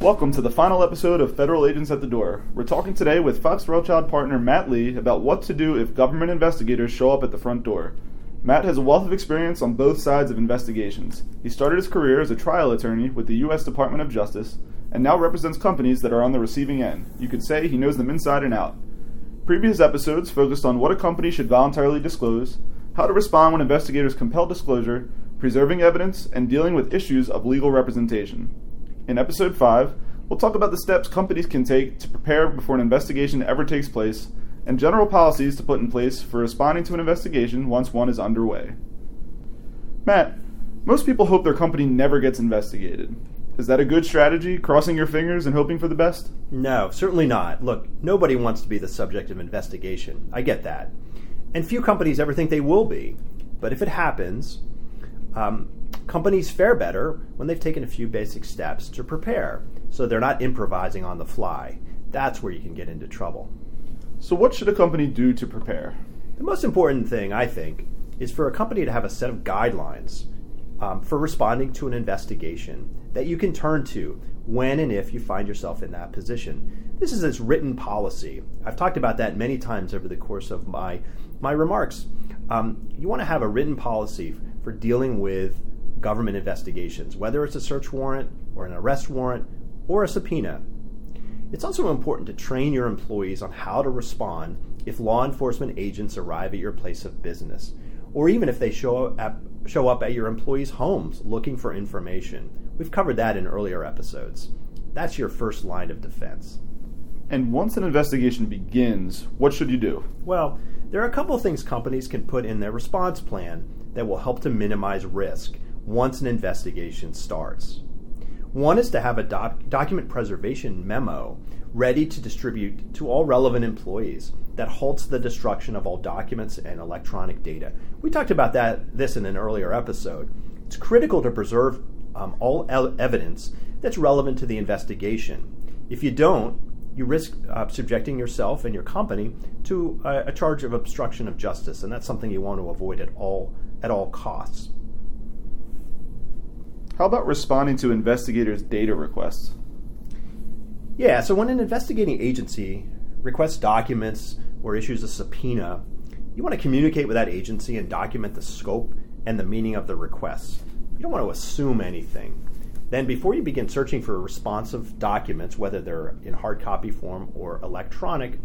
Welcome to the final episode of Federal Agents at the Door. We're talking today with Fox Rothschild partner Matt Lee about what to do if government investigators show up at the front door. Matt has a wealth of experience on both sides of investigations. He started his career as a trial attorney with the U.S. Department of Justice and now represents companies that are on the receiving end. You could say he knows them inside and out. Previous episodes focused on what a company should voluntarily disclose, how to respond when investigators compel disclosure, preserving evidence, and dealing with issues of legal representation. In episode 5, we'll talk about the steps companies can take to prepare before an investigation ever takes place and general policies to put in place for responding to an investigation once one is underway. Matt, most people hope their company never gets investigated. Is that a good strategy, crossing your fingers and hoping for the best? No, certainly not. Look, nobody wants to be the subject of investigation. I get that. And few companies ever think they will be. But if it happens, um, companies fare better when they've taken a few basic steps to prepare, so they're not improvising on the fly. That's where you can get into trouble. So, what should a company do to prepare? The most important thing, I think, is for a company to have a set of guidelines um, for responding to an investigation that you can turn to when and if you find yourself in that position. This is its written policy. I've talked about that many times over the course of my, my remarks. Um, you want to have a written policy for dealing with government investigations, whether it's a search warrant or an arrest warrant or a subpoena. It's also important to train your employees on how to respond if law enforcement agents arrive at your place of business, or even if they show up, show up at your employees' homes looking for information. We've covered that in earlier episodes. That's your first line of defense. And once an investigation begins, what should you do? Well, there are a couple of things companies can put in their response plan that will help to minimize risk once an investigation starts. One is to have a doc- document preservation memo ready to distribute to all relevant employees that halts the destruction of all documents and electronic data. We talked about that this in an earlier episode. It's critical to preserve um, all evidence that's relevant to the investigation. If you don't, you risk uh, subjecting yourself and your company to a charge of obstruction of justice, and that's something you want to avoid at all at all costs. How about responding to investigators' data requests? Yeah, so when an investigating agency requests documents or issues a subpoena, you want to communicate with that agency and document the scope and the meaning of the requests. You don't want to assume anything. Then, before you begin searching for responsive documents, whether they're in hard copy form or electronic,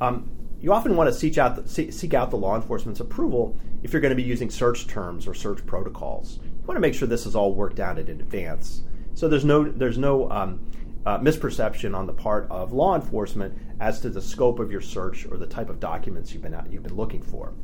um, you often want to seek out, the, seek out the law enforcement's approval if you're going to be using search terms or search protocols. Want to make sure this is all worked out in advance. So there's no there's no um, uh, misperception on the part of law enforcement as to the scope of your search or the type of documents you've been you've been looking for.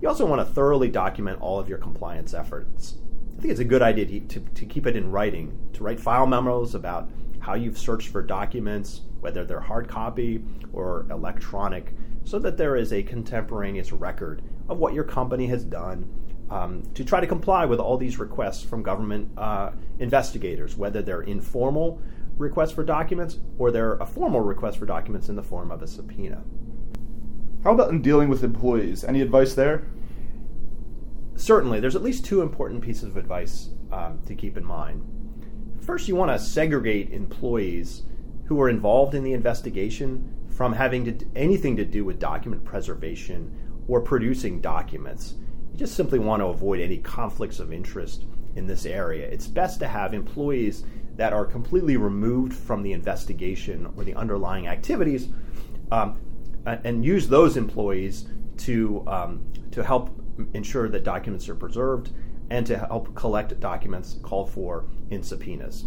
You also want to thoroughly document all of your compliance efforts. I think it's a good idea to, to, to keep it in writing, to write file memos about how you've searched for documents, whether they're hard copy or electronic, so that there is a contemporaneous record of what your company has done um, to try to comply with all these requests from government uh, investigators, whether they're informal requests for documents or they're a formal request for documents in the form of a subpoena. How about in dealing with employees? Any advice there? Certainly, there's at least two important pieces of advice um, to keep in mind. First, you want to segregate employees who are involved in the investigation from having to, anything to do with document preservation or producing documents just simply want to avoid any conflicts of interest in this area. It's best to have employees that are completely removed from the investigation or the underlying activities um, and use those employees to, um, to help ensure that documents are preserved and to help collect documents called for in subpoenas.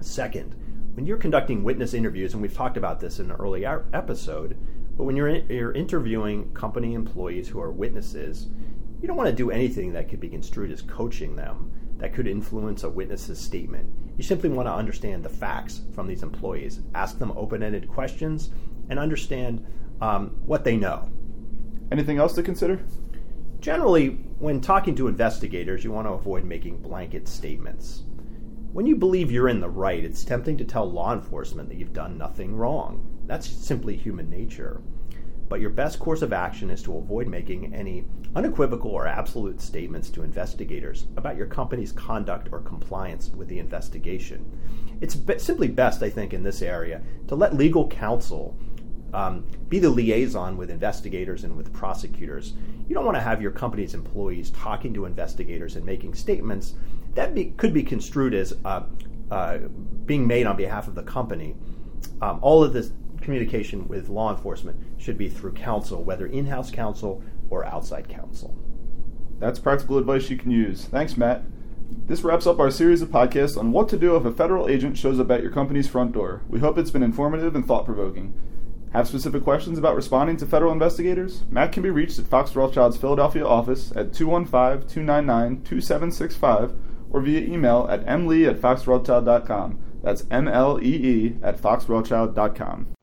Second, when you're conducting witness interviews, and we've talked about this in an earlier episode, but when you're, you're interviewing company employees who are witnesses, you don't want to do anything that could be construed as coaching them, that could influence a witness's statement. You simply want to understand the facts from these employees, ask them open ended questions, and understand um, what they know. Anything else to consider? Generally, when talking to investigators, you want to avoid making blanket statements. When you believe you're in the right, it's tempting to tell law enforcement that you've done nothing wrong. That's simply human nature. But your best course of action is to avoid making any unequivocal or absolute statements to investigators about your company's conduct or compliance with the investigation. It's be- simply best, I think, in this area to let legal counsel um, be the liaison with investigators and with prosecutors. You don't want to have your company's employees talking to investigators and making statements that be, could be construed as uh, uh, being made on behalf of the company. Um, all of this communication with law enforcement should be through counsel, whether in house counsel or outside counsel. That's practical advice you can use. Thanks, Matt. This wraps up our series of podcasts on what to do if a federal agent shows up at your company's front door. We hope it's been informative and thought provoking. Have specific questions about responding to federal investigators? Matt can be reached at Fox Rothschild's Philadelphia office at 215 299 2765 or via email at mlee at foxrothschild.com. That's M L E E at foxrothschild.com.